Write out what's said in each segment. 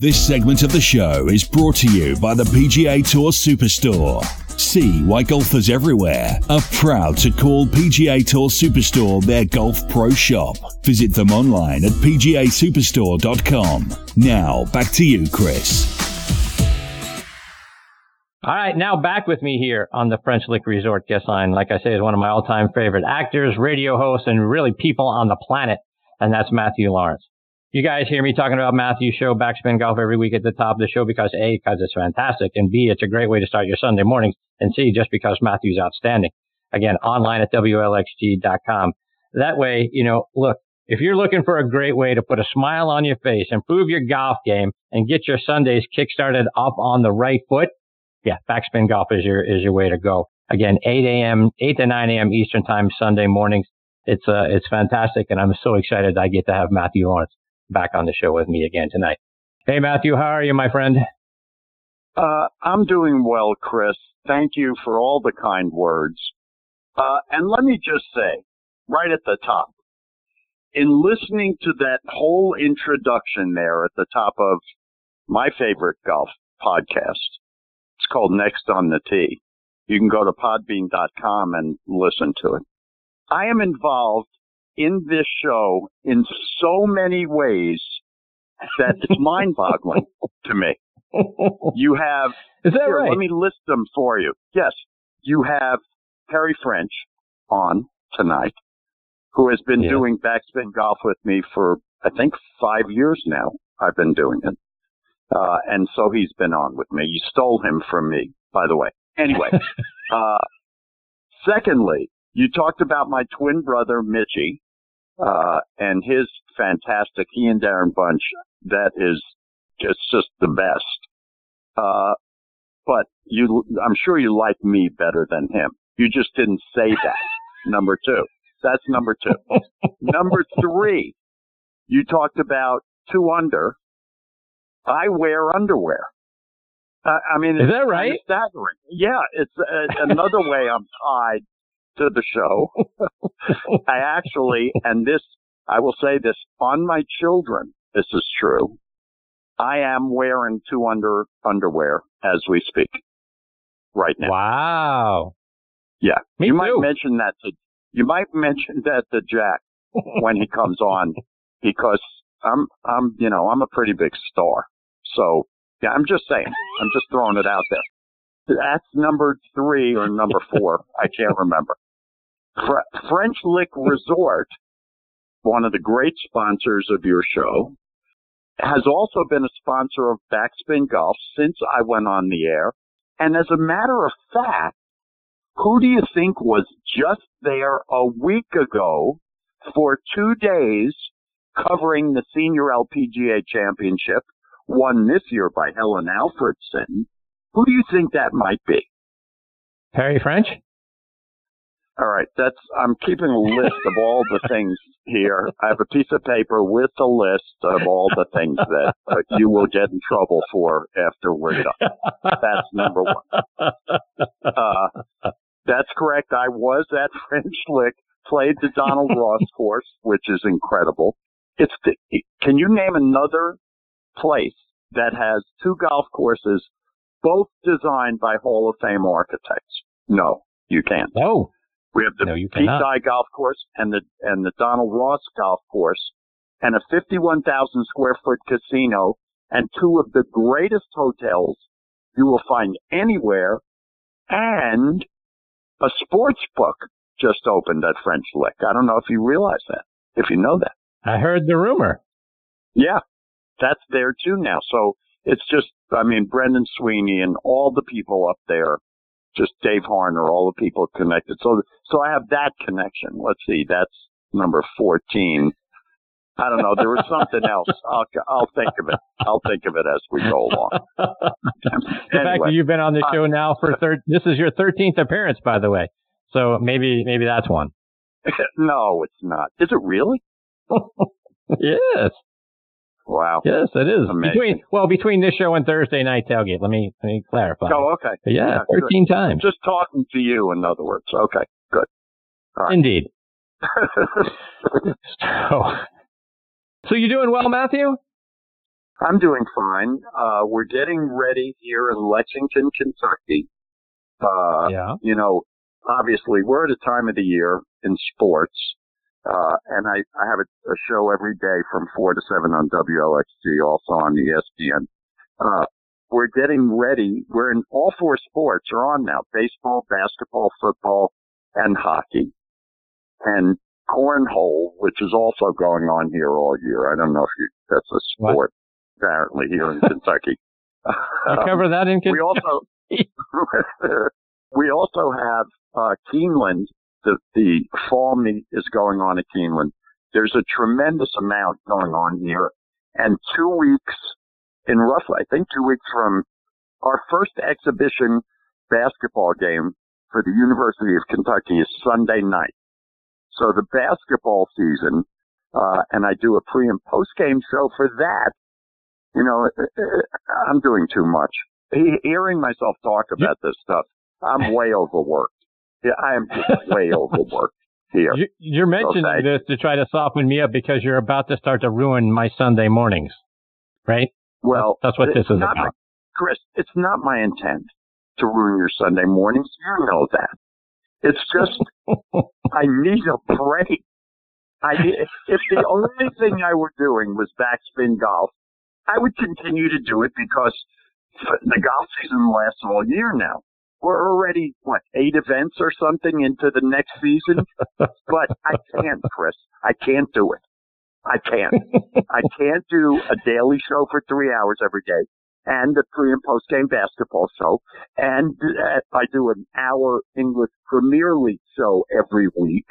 This segment of the show is brought to you by the PGA Tour Superstore. See why golfers everywhere are proud to call PGA Tour Superstore their golf pro shop. Visit them online at pgasuperstore.com. Now, back to you, Chris. All right, now back with me here on the French Lick Resort guest line. Like I say, is one of my all-time favorite actors, radio hosts, and really people on the planet, and that's Matthew Laurance. You guys hear me talking about Matthew's show, Backspin Golf, every week at the top of the show because A, because it's fantastic, and B, it's a great way to start your Sunday mornings, and C, just because Matthew's outstanding. Again, online at WLXG.com. That way, you know, look, if you're looking for a great way to put a smile on your face, improve your golf game, and get your Sundays kick-started off on the right foot, yeah, backspin golf is your is your way to go. Again, 8 a.m., 8 to 9 a.m. Eastern time, Sunday mornings. It's uh, it's fantastic, and I'm so excited I get to have Matthew Laurance back on the show with me again tonight. Hey, Matthew, how are you, my friend? Uh, I'm doing well, Chris. Thank you for all the kind words. Uh, and let me just say, right at the top, in listening to that whole introduction there at the top of my favorite golf podcast, it's called Next on the Tee. You can go to podbean.com and listen to it. I am involved in this show in so many ways that it's mind boggling to me. You have, is that here, right? let me list them for you. Yes, you have Perry French on tonight, who has been Yeah. doing backspin golf with me for, I think, five years now. I've been doing it. Uh, and so he's been on with me. You stole him from me, by the way. Anyway, uh, secondly, you talked about my twin brother, Mitchie, uh, and his fantastic, he and Darren Bunch. That is just, just the best. Uh, but you, I'm sure you like me better than him. You just didn't say that. number two. That's number two. number three, you talked about two under. I wear underwear. Uh, I mean, Is that right? staggering. Yeah, it's uh, another way I'm tied to the show. I actually, and this, I will say this on my children. This is true. I am wearing two under underwear as we speak right now. Wow. Yeah, Me you too. might mention that to you might mention that to Jack when he comes on because I'm I'm you know I'm a pretty big star. So yeah, I'm just saying. I'm just throwing it out there. That's number three or number four. I can't remember. Fr- French Lick Resort, one of the great sponsors of your show, has also been a sponsor of Backspin Golf since I went on the air. And as a matter of fact, who do you think was just there a week ago for two days covering the senior LPGA championship won this year by Helen Alfredsson? Who do you think that might be? Perry French? All right, that's I'm keeping a list of all the things here. I have a piece of paper with a list of all the things that uh, you will get in trouble for after we're done. That's number one. Uh, that's correct. I was at French Lick, played the Donald Ross course, which is incredible. It's the, can you name another place that has two golf courses, both designed by Hall of Fame architects? No, you can't. No. We have the No. Dye Golf Course and the and the Donald Ross Golf Course, and a 51,000 square foot casino, and two of the greatest hotels you will find anywhere, and a sports book just opened at French Lick. I don't know if you realize that, if you know that. I heard the rumor. Yeah, that's there too now. So it's just, I mean, Brendan Sweeney and all the people up there, just Dave Harner, all the people connected. So, so I have that connection. Let's see, that's number 14. I don't know. There was something else. I'll, I'll think of it. I'll think of it as we go along. the fact that you've been on the Uh, show now for third, this is your 13th appearance, by the way. So maybe, maybe that's one. no, it's not. Is it really? yes. Wow. Yes, it is. Amazing. Between, well, between this show and Thursday night tailgate. Let me, let me clarify. Oh, okay. But yeah, Yeah, good. 13 times. Just talking to you, in other words. Okay, good. right. Indeed. So, so you doing well, Matthew? I'm doing fine. Uh, we're getting ready here in Lexington, Kentucky. Uh, yeah. You know, obviously we're at a time of the year in sports, uh, and I, I have a, a show every day from four to seven on WLXG, also on ESPN. Uh, we're getting ready. We're in all four sports are on now: baseball, basketball, football, and hockey. And cornhole, which is also going on here all year. I don't know if you, that's a sport what? apparently here in Kentucky. You cover that in Kentucky. We also we also have uh, Keeneland. The the fall meet is going on at Keeneland. There's a tremendous amount going on here, and two weeks in roughly, I think two weeks from our first exhibition basketball game for the University of Kentucky is Sunday night. So the basketball season, uh, and I do a pre and post game show for that. You know, uh, uh, I'm doing too much. Hearing myself talk about this stuff, I'm way overworked. Yeah, I am just way overworked here. You're mentioning okay. this to try to soften me up because you're about to start to ruin my Sunday mornings, right? Well, that's what this is about. My, Chris, it's not my intent to ruin your Sunday mornings. You know that. It's just I need a break. I if the only thing I were doing was backspin golf, I would continue to do it because the golf season lasts all year now. We're already what eight events or something into the next season, but I can't, Chris. I can't do it. I can't. I can't do a daily show for three hours every day and a pre and post game basketball show. And uh, I do an hour English Premier League show every week,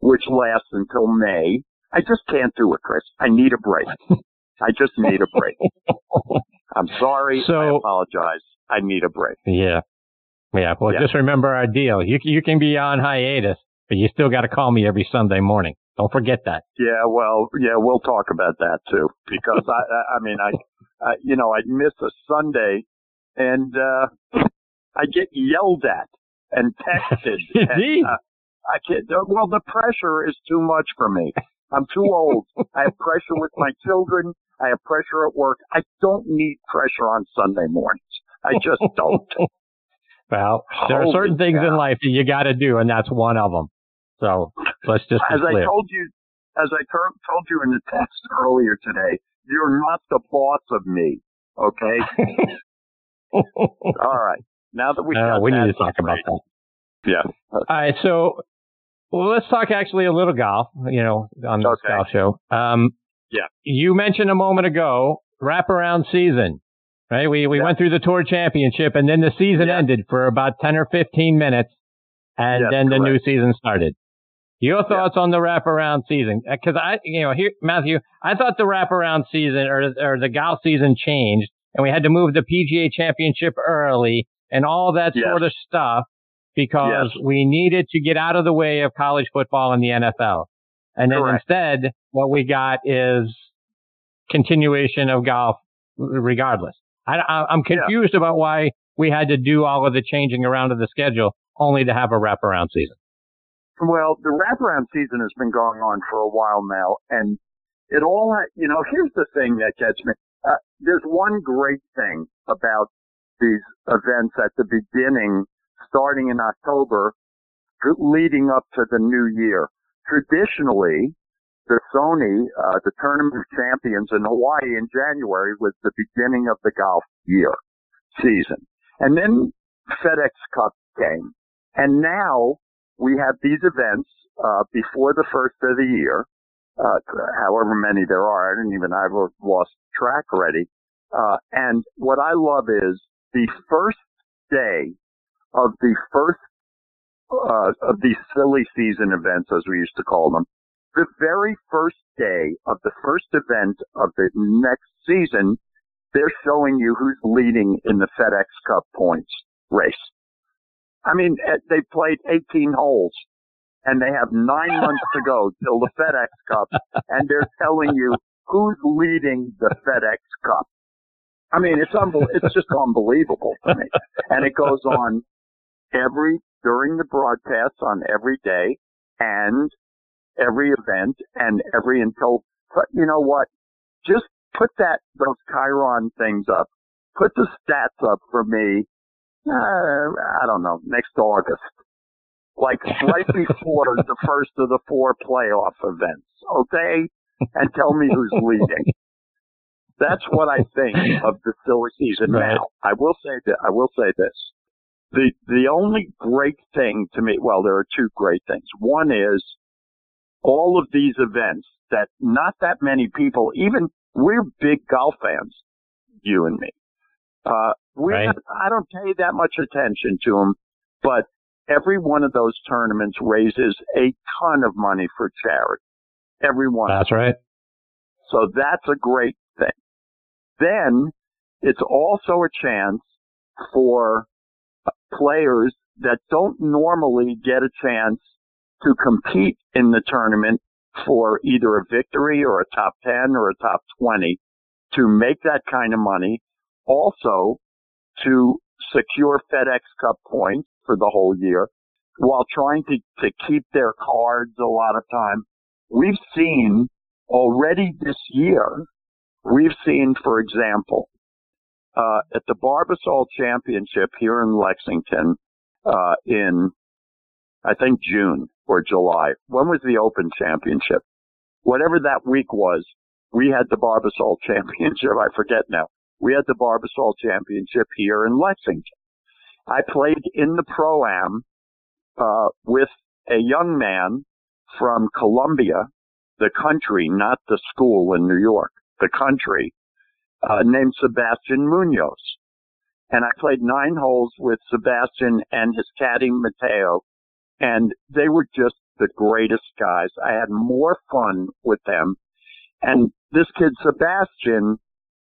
which lasts until May. I just can't do it, Chris. I need a break. I just need a break. I'm sorry. So, I apologize. I need a break. Yeah. Yeah. Well, yeah. just remember our deal. You, you can be on hiatus, but you still got to call me every Sunday morning. Don't forget that. Yeah, well, yeah, we'll talk about that too, because I, I mean, I, I, you know, I'd miss a Sunday, and uh, I get yelled at and texted. and, uh, I can't. Well, the pressure is too much for me. I'm too old. I have pressure with my children. I have pressure at work. I don't need pressure on Sunday mornings. I just don't. Well, there Holy are certain things in life that you got to do, and that's one of them. So let's just as I told you, as I told you in the text earlier today, you're not the boss of me. Okay. All right. Now that we uh, we need to talk about that. Yeah. All right. So, well, let's talk actually a little golf. You know, on this okay. golf show. Um, yeah. You mentioned a moment ago wraparound season, right? We we yeah. went through the tour championship, and then the season yeah. ended for about ten or fifteen minutes, and yes, then the correct. new season started. Your thoughts yeah. on the wraparound season? Because uh, I, you know, here, Matthew, I thought the wraparound season or or the golf season changed, and we had to move the PGA Championship early and all that yes. sort of stuff because yes. we needed to get out of the way of college football and the NFL. And then Correct. instead, what we got is continuation of golf regardless. I, am confused yeah. about why we had to do all of the changing around of the schedule only to have a wraparound season. Well, the wraparound season has been going on for a while now, and it all, you know, here's the thing that gets me. Uh, there's one great thing about these events at the beginning, starting in October, leading up to the new year. Traditionally, the Sony, uh, the Tournament of Champions in Hawaii in January was the beginning of the golf year season. And then FedEx Cup came. And now we have these events uh, before the first of the year, uh, however many there are. I didn't even I've lost track already. Uh, and what I love is the first day of the first uh, of these silly season events, as we used to call them. The very first day of the first event of the next season, they're showing you who's leading in the FedEx Cup points race. I mean, eh, they played 18 holes and they have nine months to go till the FedEx Cup and they're telling you who's leading the FedEx Cup. I mean, it's unbel- it's just unbelievable to me. And it goes on every, during the broadcast on every day and every event and every until, but you know what? Just put that those chyron things up. Put the stats up for me. Uh, I don't know, next August, like right before the first of the four playoff events. Okay, and tell me who's leading. That's what I think of the silly season right. now. I will say that I will say this. The the only great thing to me, well, there are two great things. One is all of these events that not that many people, even we're big golf fans, you and me. Uh, we right. I don't pay that much attention to them, but every one of those tournaments raises a ton of money for charity. Every one. That's right. So that's a great thing. Then it's also a chance for players that don't normally get a chance to compete in the tournament for either a victory or a top 10 or a top 20 to make that kind of money. Also to secure FedEx Cup points for the whole year while trying to, to keep their cards a lot of time. We've seen already this year, we've seen, for example, uh, at the Barbasol Championship here in Lexington, uh, in, I think June or July. When was the Open Championship? Whatever that week was, we had the Barbasol Championship. I forget now. We had the Barbasol Championship here in Lexington. I played in the Pro-Am, uh, with a young man from Colombia, the country, not the school in New York, the country, uh, named Sebastian Munoz. And I played nine holes with Sebastian and his caddy Mateo, and they were just the greatest guys. I had more fun with them. And this kid Sebastian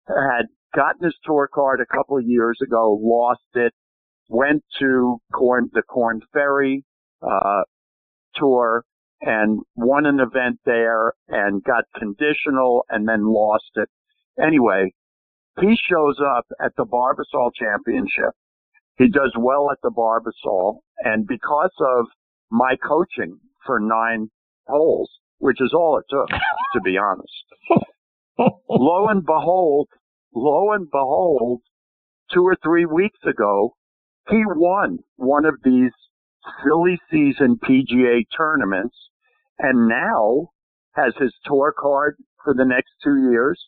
had gotten his tour card a couple of years ago, lost it, went to Korn, the Korn Ferry, uh, tour and won an event there and got conditional and then lost it. Anyway, he shows up at the Barbasol Championship. He does well at the Barbasol and because of my coaching for nine holes, which is all it took, to be honest. lo and behold, lo and behold, two or three weeks ago, he won one of these silly season PGA tournaments and now has his tour card for the next two years.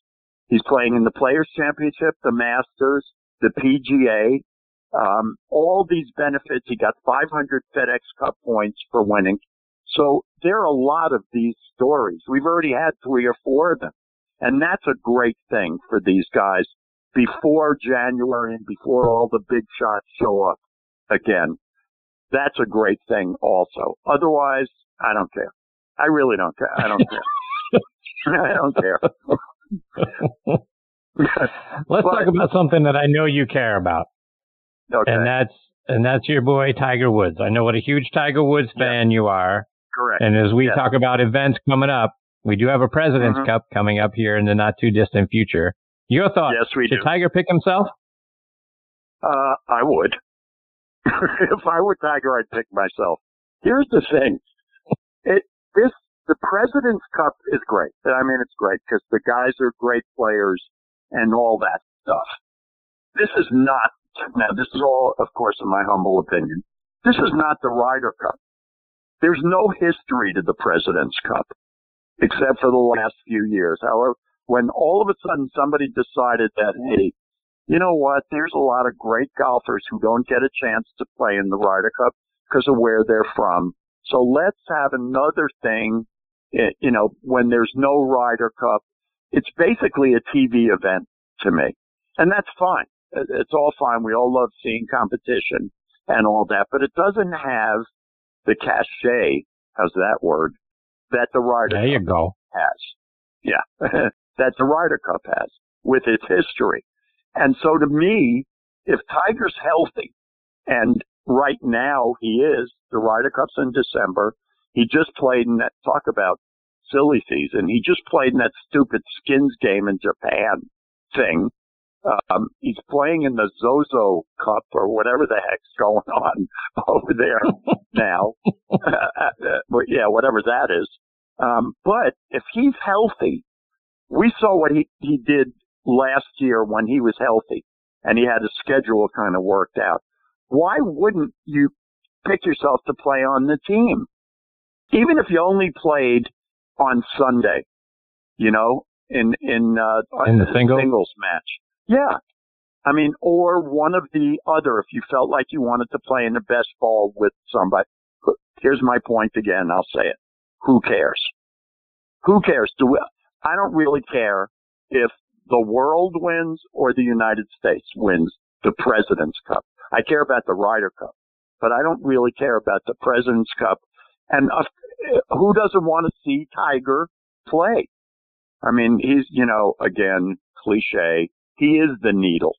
He's playing in the Players Championship, the Masters, the PGA, um, all these benefits. He got 500 FedEx Cup points for winning. So there are a lot of these stories. We've already had three or four of them. And that's a great thing for these guys before January and before all the big shots show up again. That's a great thing also. Otherwise, I don't care. I really don't care. I don't care. I don't care. Let's but, talk about something that I know you care about. Okay. And that's and that's your boy Tiger Woods. I know what a huge Tiger Woods fan you are. Correct. And as we talk about events coming up, we do have a President's mm-hmm. Cup coming up here in the not too distant future. Your thoughts? Yes, we Should do. Tiger pick himself? Uh, I would. if I were Tiger, I'd pick myself. Here's the thing. It, this, the President's Cup is great. I mean, it's great because the guys are great players and all that stuff. This is not, now this is all, of course, in my humble opinion. This is not the Ryder Cup. There's no history to the President's Cup except for the last few years. However, when all of a sudden somebody decided that, hey, you know what? There's a lot of great golfers who don't get a chance to play in the Ryder Cup because of where they're from. So let's have another thing, eh, you know, when there's no Ryder Cup. It's basically a TV event to me. And that's fine. It's all fine. We all love seeing competition and all that, but it doesn't have the cachet, how's that word, that the Ryder there you Cup go. has. Yeah. that the Ryder Cup has with its history. And so to me, if Tiger's healthy, and right now he is, the Ryder Cup's in December. He just played in that, talk about silly season. He just played in that stupid skins game in Japan thing. Um, he's playing in the Zozo Cup or whatever the heck's going on over there now. yeah, whatever that is. Um, but if he's healthy, we saw what he, he did last year when he was healthy and he had his schedule kind of worked out. Why wouldn't you pick yourself to play on the team? Even if you only played on Sunday, you know, in, in, uh, in the single? singles match. Yeah. I mean, or one of the other, if you felt like you wanted to play in the best ball with somebody. Here's my point again. I'll say it. Who cares? Who cares? Do we, I don't really care if the world wins or the United States wins the President's Cup. I care about the Ryder Cup, but I don't really care about the President's Cup. And uh, who doesn't want to see Tiger play? I mean, he's, you know, again, cliche. He is the needle.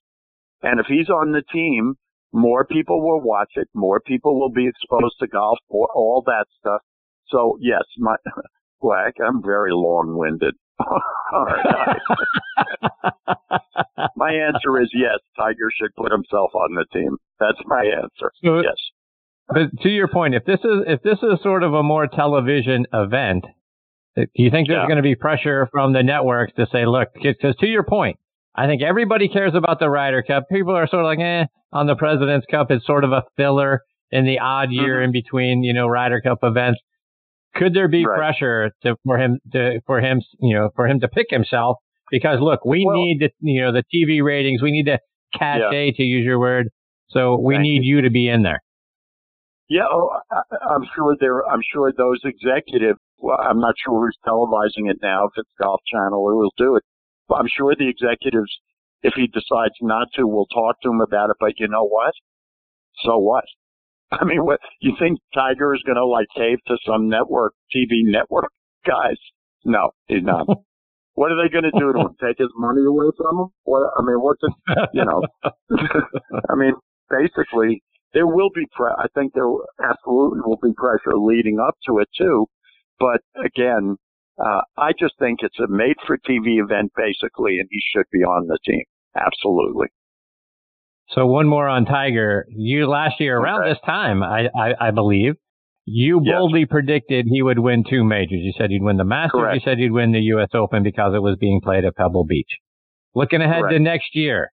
And if he's on the team, more people will watch it. More people will be exposed to golf, or all that stuff. So yes, my, Black, I'm very long-winded. my answer is yes. Tiger should put himself on the team. That's my answer. So, yes. But to your point, if this is if this is sort of a more television event, do you think there's yeah. going to be pressure from the networks to say, look, because to your point, I think everybody cares about the Ryder Cup. People are sort of like, eh, on the President's Cup, it's sort of a filler in the odd year mm-hmm. in between, you know, Ryder Cup events. Could there be right. pressure to, for him to, for him, you know, for him to pick himself? Because look, we well, need the, you know, the TV ratings. We need to cachet yeah. to use your word. So we Thank need you. you to be in there. Yeah, oh, I, am sure there. I'm sure those executives. Well, I'm not sure who's televising it now. If it's Golf Channel, or will do it. I'm sure the executives, if he decides not to, will talk to him about it. But you know what? So what? I mean, what you think Tiger is going to like cave to some network, TV network guys? No, he's not. what are they going to do to him? Take his money away from him? What? I mean, what's it? You know, I mean, basically, there will be. Pre- I think there absolutely will be pressure leading up to it too. But again, uh, I just think it's a made-for-TV event, basically, and he should be on the team. Absolutely. So one more on Tiger. You last year around okay. this time, I, I, I believe, you yes. boldly predicted he would win two majors. You said he'd win the Masters. Correct. You said he'd win the U.S. Open because it was being played at Pebble Beach. Looking ahead Correct. to next year,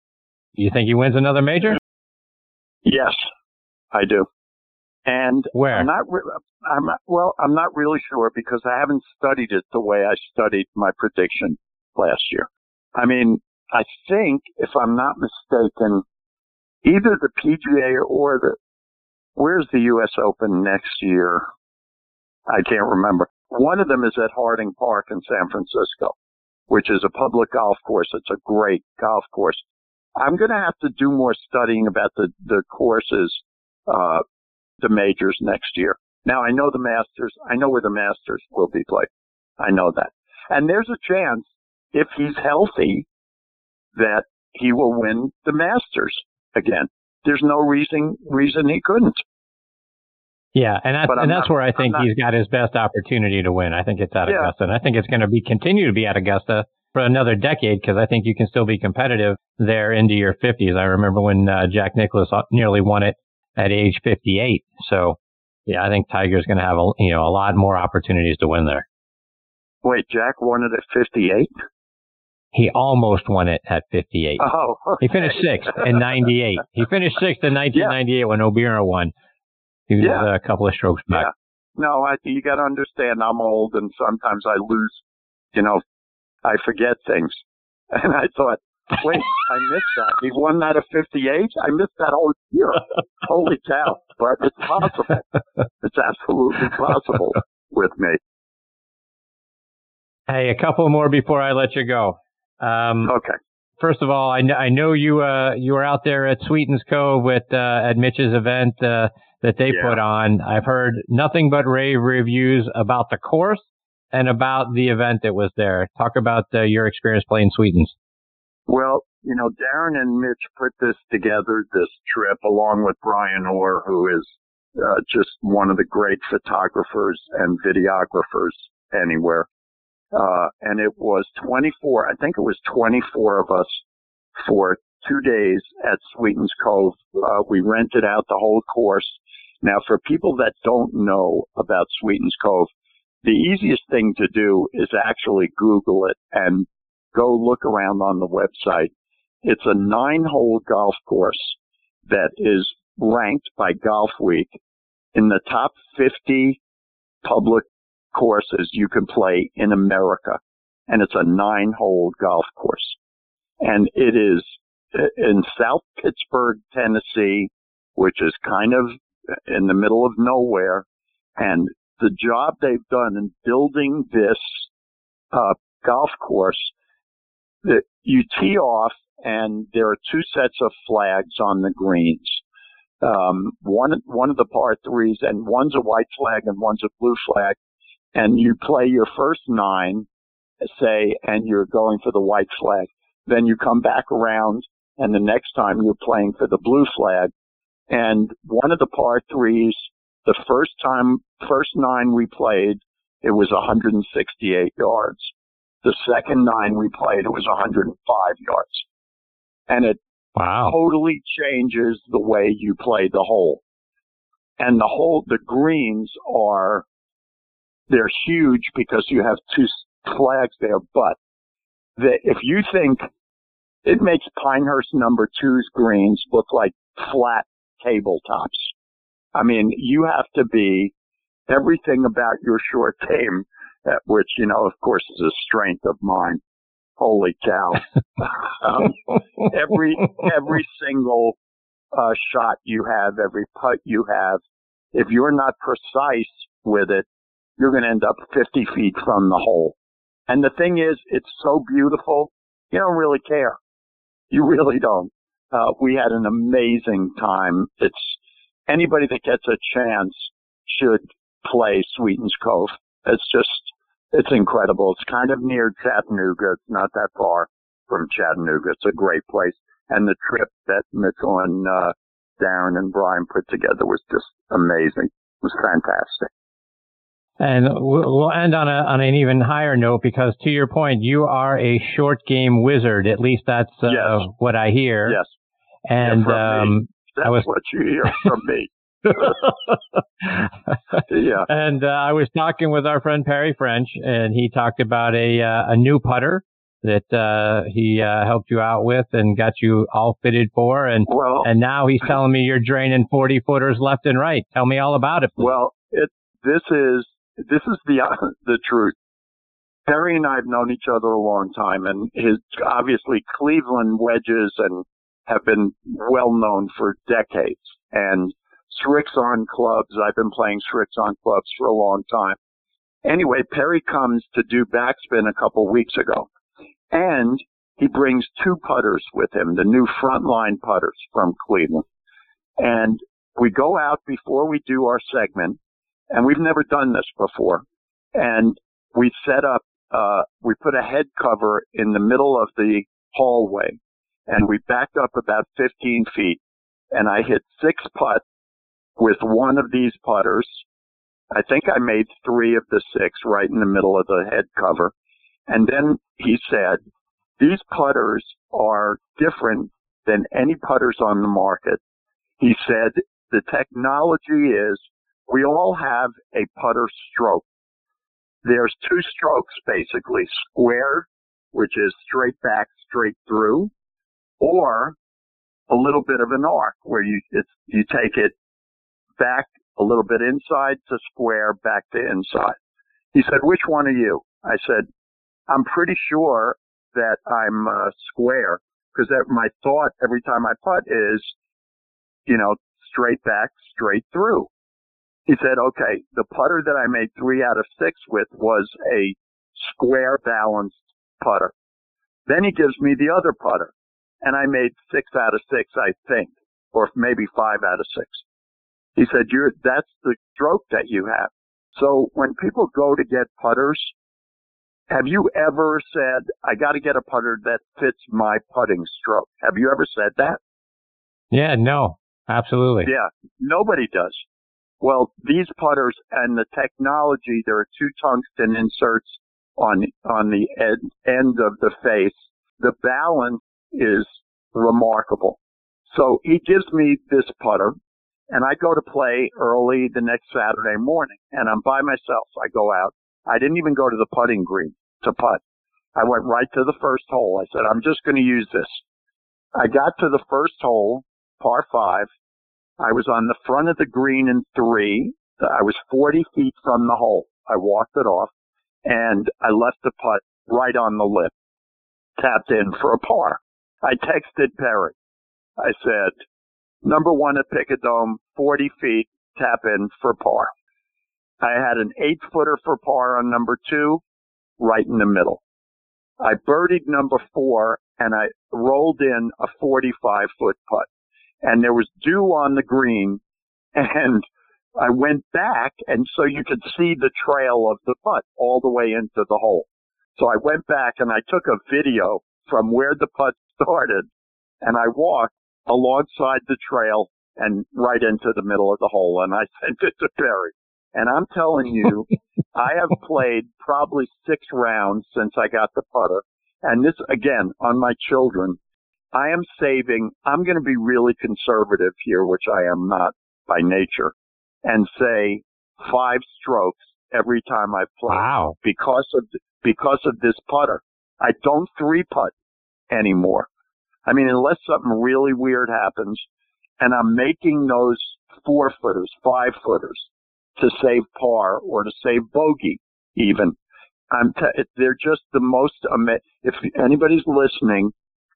do you think he wins another major? Yes, I do. And where? I'm not. Re- I'm not, well. I'm not really sure because I haven't studied it the way I studied my prediction last year. I mean, I think if I'm not mistaken, either the PGA or the, where's the U.S. Open next year? I can't remember. One of them is at Harding Park in San Francisco, which is a public golf course. It's a great golf course. I'm going to have to do more studying about the, the courses, uh, the majors next year. Now I know the Masters. I know where the Masters will be played. I know that. And there's a chance if he's healthy that he will win the Masters again. There's no reason reason he couldn't. Yeah, and that's and that's not, where I think not, he's got his best opportunity to win. I think it's at yeah. Augusta, and I think it's going to be continue to be at Augusta for another decade because I think you can still be competitive there into your 50s. I remember when uh, Jack Nicklaus nearly won it at age 58. So, yeah, I think Tiger's going to have a you know a lot more opportunities to win there. Wait, Jack won it at 58? He almost won it at 58. Oh, okay. He finished sixth in 98. He finished sixth in 1998 yeah. when O'Meara won. He was yeah. a couple of strokes back. Yeah. No, I, you got to understand I'm old and sometimes I lose, you know, I forget things. And I thought, wait, I missed that. He won that at 58? I missed that whole year. Holy cow. But it's possible. It's absolutely possible with me. Hey, a couple more before I let you go. Um, okay. First of all, I, kn- I know you uh, you were out there at Sweetens Cove with uh, at Mitch's event uh, that they yeah. put on. I've heard nothing but rave reviews about the course and about the event that was there. Talk about uh, your experience playing Sweetens. Well, you know, Darren and Mitch put this together, this trip, along with Brian Orr, who is uh, just one of the great photographers and videographers anywhere. Uh, and it was 24, I think it was 24 of us for two days at Sweetens Cove. Uh, we rented out the whole course. Now, for people that don't know about Sweetens Cove, the easiest thing to do is actually Google it and go look around on the website. It's a nine hole golf course that is ranked by Golf Week in the top 50 public courses you can play in America. And it's a nine hole golf course. And it is in South Pittsburg, Tennessee, which is kind of in the middle of nowhere. And the job they've done in building this uh, golf course, that you tee off and there are two sets of flags on the greens. Um, one one of the par threes, and one's a white flag and one's a blue flag. And you play your first nine, say, and you're going for the white flag. Then you come back around, and the next time you're playing for the blue flag. And one of the par threes, the first time, first nine we played, it was 168 yards. The second nine we played, it was 105 yards. And it wow. totally changes the way you play the hole. And the whole, the greens are, they're huge because you have two flags there, but the, if you think it makes Pinehurst number two's greens look like flat tabletops. I mean, you have to be everything about your short game, which, you know, of course is a strength of mine. Holy cow. um, every, every single, uh, shot you have, every putt you have, if you're not precise with it, you're going to end up 50 feet from the hole. And the thing is, it's so beautiful, you don't really care. You really don't. Uh, we had an amazing time. It's anybody that gets a chance should play Sweetens Cove. It's just, it's incredible. It's kind of near Chattanooga. It's not that far from Chattanooga. It's a great place. And the trip that Mitchell and, uh, Darren and Brian put together was just amazing. It was fantastic. And we'll end on a on an even higher note because, to your point, you are a short game wizard. At least that's uh, yes. what I hear. Yes. And yeah, um, that's was... what you hear from me. yeah. And uh, I was talking with our friend Perry French, and he talked about a uh, a new putter that uh, he uh, helped you out with and got you all fitted for, and well, and now he's telling me you're draining forty footers left and right. Tell me all about it. Please. Well, it this is this is the the truth. Perry and I have known each other a long time, and his obviously Cleveland wedges and have been well known for decades. And Srixon clubs, I've been playing Srixon clubs for a long time. Anyway, Perry comes to do backspin a couple weeks ago, and he brings two putters with him, the new frontline putters from Cleveland. And we go out before we do our segment, and we've never done this before. And we set up, uh, we put a head cover in the middle of the hallway and we backed up about 15 feet and I hit six putt with one of these putters. I think I made three of the six right in the middle of the head cover. And then he said, these putters are different than any putters on the market. He said, the technology is we all have a putter stroke. There's two strokes basically, square, which is straight back, straight through, or a little bit of an arc where you, you take it back a little bit inside to square, back to inside. He said, which one are you? I said, I'm pretty sure that I'm uh, square because that my thought every time I putt is, you know, straight back, straight through. He said, okay, the putter that I made three out of six with was a square balanced putter. Then he gives me the other putter and I made six out of six, I think, or maybe five out of six. He said, you're, that's the stroke that you have. So when people go to get putters, have you ever said, I got to get a putter that fits my putting stroke? Have you ever said that? Yeah, no, absolutely. Yeah, nobody does. Well, these putters and the technology, there are two tungsten inserts on, on the end, end of the face. The balance is remarkable. So he gives me this putter and I go to play early the next Saturday morning and I'm by myself. I go out. I didn't even go to the putting green to putt. I went right to the first hole. I said, I'm just going to use this. I got to the first hole, par five. I was on the front of the green in three. I was 40 feet from the hole. I walked it off and I left the putt right on the lip, tapped in for a par. I texted Perry. I said, number one at Picadome, 40 feet, tap in for par. I had an eight footer for par on number two, right in the middle. I birdied number four and I rolled in a 45 foot putt and there was dew on the green and I went back and so you could see the trail of the putt all the way into the hole. So I went back and I took a video from where the putt started and I walked alongside the trail and right into the middle of the hole and I sent it to Perry. And I'm telling you, I have played probably six rounds since I got the putter. And this again on my children. I am saving, I'm going to be really conservative here, which I am not by nature and say five strokes every time I play. Wow. Because of, because of this putter. I don't three putt anymore. I mean, unless something really weird happens and I'm making those four footers, five footers to save par or to save bogey even. I'm t- they're just the most ama- if anybody's listening,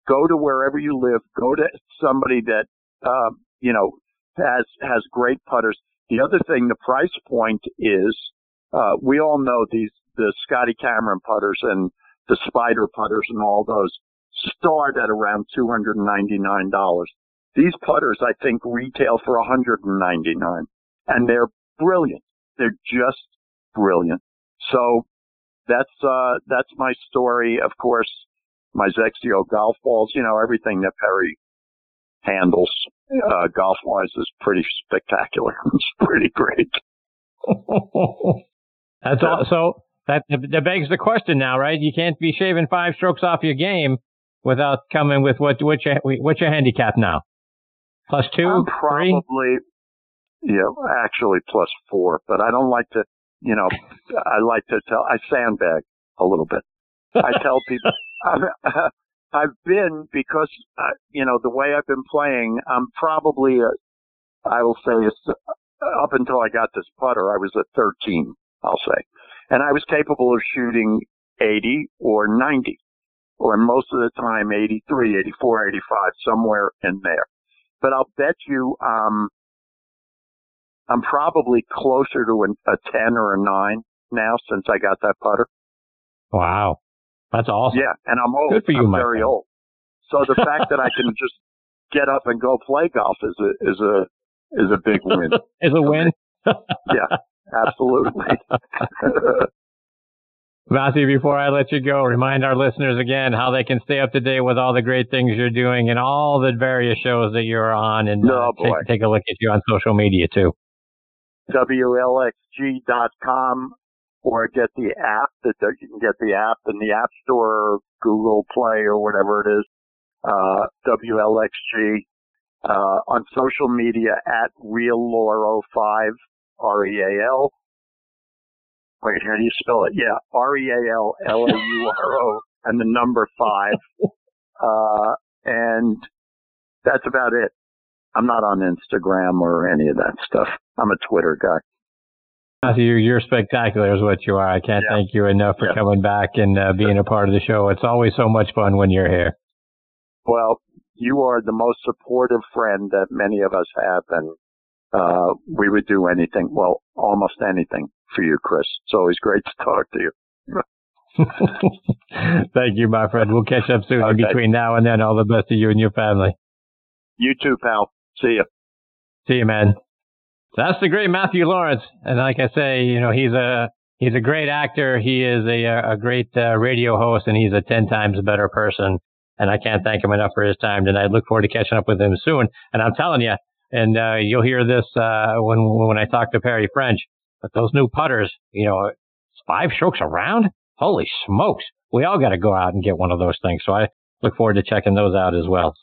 go to wherever you live, go to somebody that uh, you know has has great putters. The other thing, the price point is uh, we all know these the Scotty Cameron putters and the Spider putters and all those start at around two hundred and ninety nine dollars. These putters, I think, retail for one hundred and ninety nine, and they're brilliant. They're just brilliant. So that's uh that's my story. Of course, my XXIO golf balls. You know everything that Perry handles uh, golf wise is pretty spectacular. it's pretty great. that's all. So that that begs the question now, right? You can't be shaving five strokes off your game without coming with what what's your what's your handicap now? Plus two, I'm probably three? yeah, actually plus four, but I don't like to. You know, I like to tell. I sandbag a little bit. I tell people. i I've been because uh, you know the way I've been playing. I'm probably a, I will say up until I got this putter, I was at 13. I'll say, and I was capable of shooting 80 or 90, or most of the time 83, 84, 85, somewhere in there. But I'll bet you, um, I'm probably closer to a 10 or a 9 now since I got that putter. Wow. That's awesome. Yeah, and I'm old. Good for you, I'm very friend. old. So the fact that I can just get up and go play golf is a is a is a big win. is a win. yeah, absolutely. Matthew, before I let you go, remind our listeners again how they can stay up to date with all the great things you're doing and all the various shows that you're on and oh, uh, take, take, a look at you on social media too. WLXG.com or get the app that you can get the app in the App Store, Google Play or whatever it is. Uh, WLXG, uh, on social media at Real RealLauro5, R-E-A-L. Wait, how do you spell it? Yeah, R-E-A-L-L-A-U-R-O and the number five. Uh, and that's about it. I'm not on Instagram or any of that stuff. I'm a Twitter guy. Matthew, you're spectacular is what you are. I can't yeah. thank you enough for yeah. coming back and uh, being a part of the show. It's always so much fun when you're here. Well, you are the most supportive friend that many of us have, and uh, we would do anything, well, almost anything for you, Chris. It's always great to talk to you. Thank you, my friend. We'll catch up soon. Okay. Between now and then, all the best to you and your family. You too, pal. See you. See you, man. That's the great Matthew Laurance, and like I say, you know, he's a he's a great actor. He is a a great uh, radio host, and he's a ten times better person. And I can't thank him enough for his time tonight. Look forward to catching up with him soon. And I'm telling you, and uh, you'll hear this uh, when when I talk to Perry French. But those new putters, you know, five strokes around. Holy smokes! We all got to go out and get one of those things. So I look forward to checking those out as well.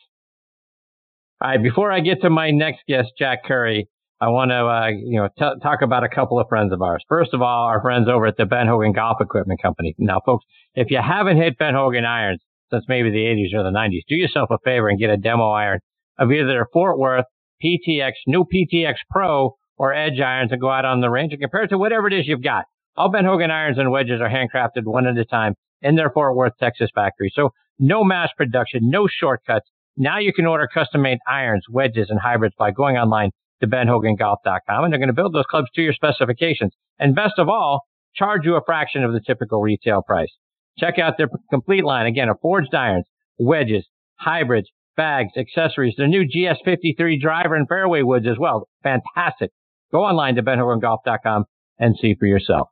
All right, before I get to my next guest, Jack Curry, I want to, uh, you know, t- talk about a couple of friends of ours. First of all, our friends over at the Ben Hogan Golf Equipment Company. Now, folks, If you haven't hit Ben Hogan irons since maybe the 80s or the 90s, do yourself a favor and get a demo iron of either their Fort Worth PTX, new PTX Pro, or Edge irons and go out on the range and compare it to whatever it is you've got. All Ben Hogan irons and wedges are handcrafted one at a time in their Fort Worth, Texas factory. So no mass production, no shortcuts. Now you can order custom made irons, wedges, and hybrids by going online to benhogangolf.com and they're going to build those clubs to your specifications. And best of all, charge you a fraction of the typical retail price. Check out their complete line again of forged irons, wedges, hybrids, bags, accessories, their new GS53 driver and fairway woods as well. Fantastic. Go online to benhogangolf.com and see for yourself.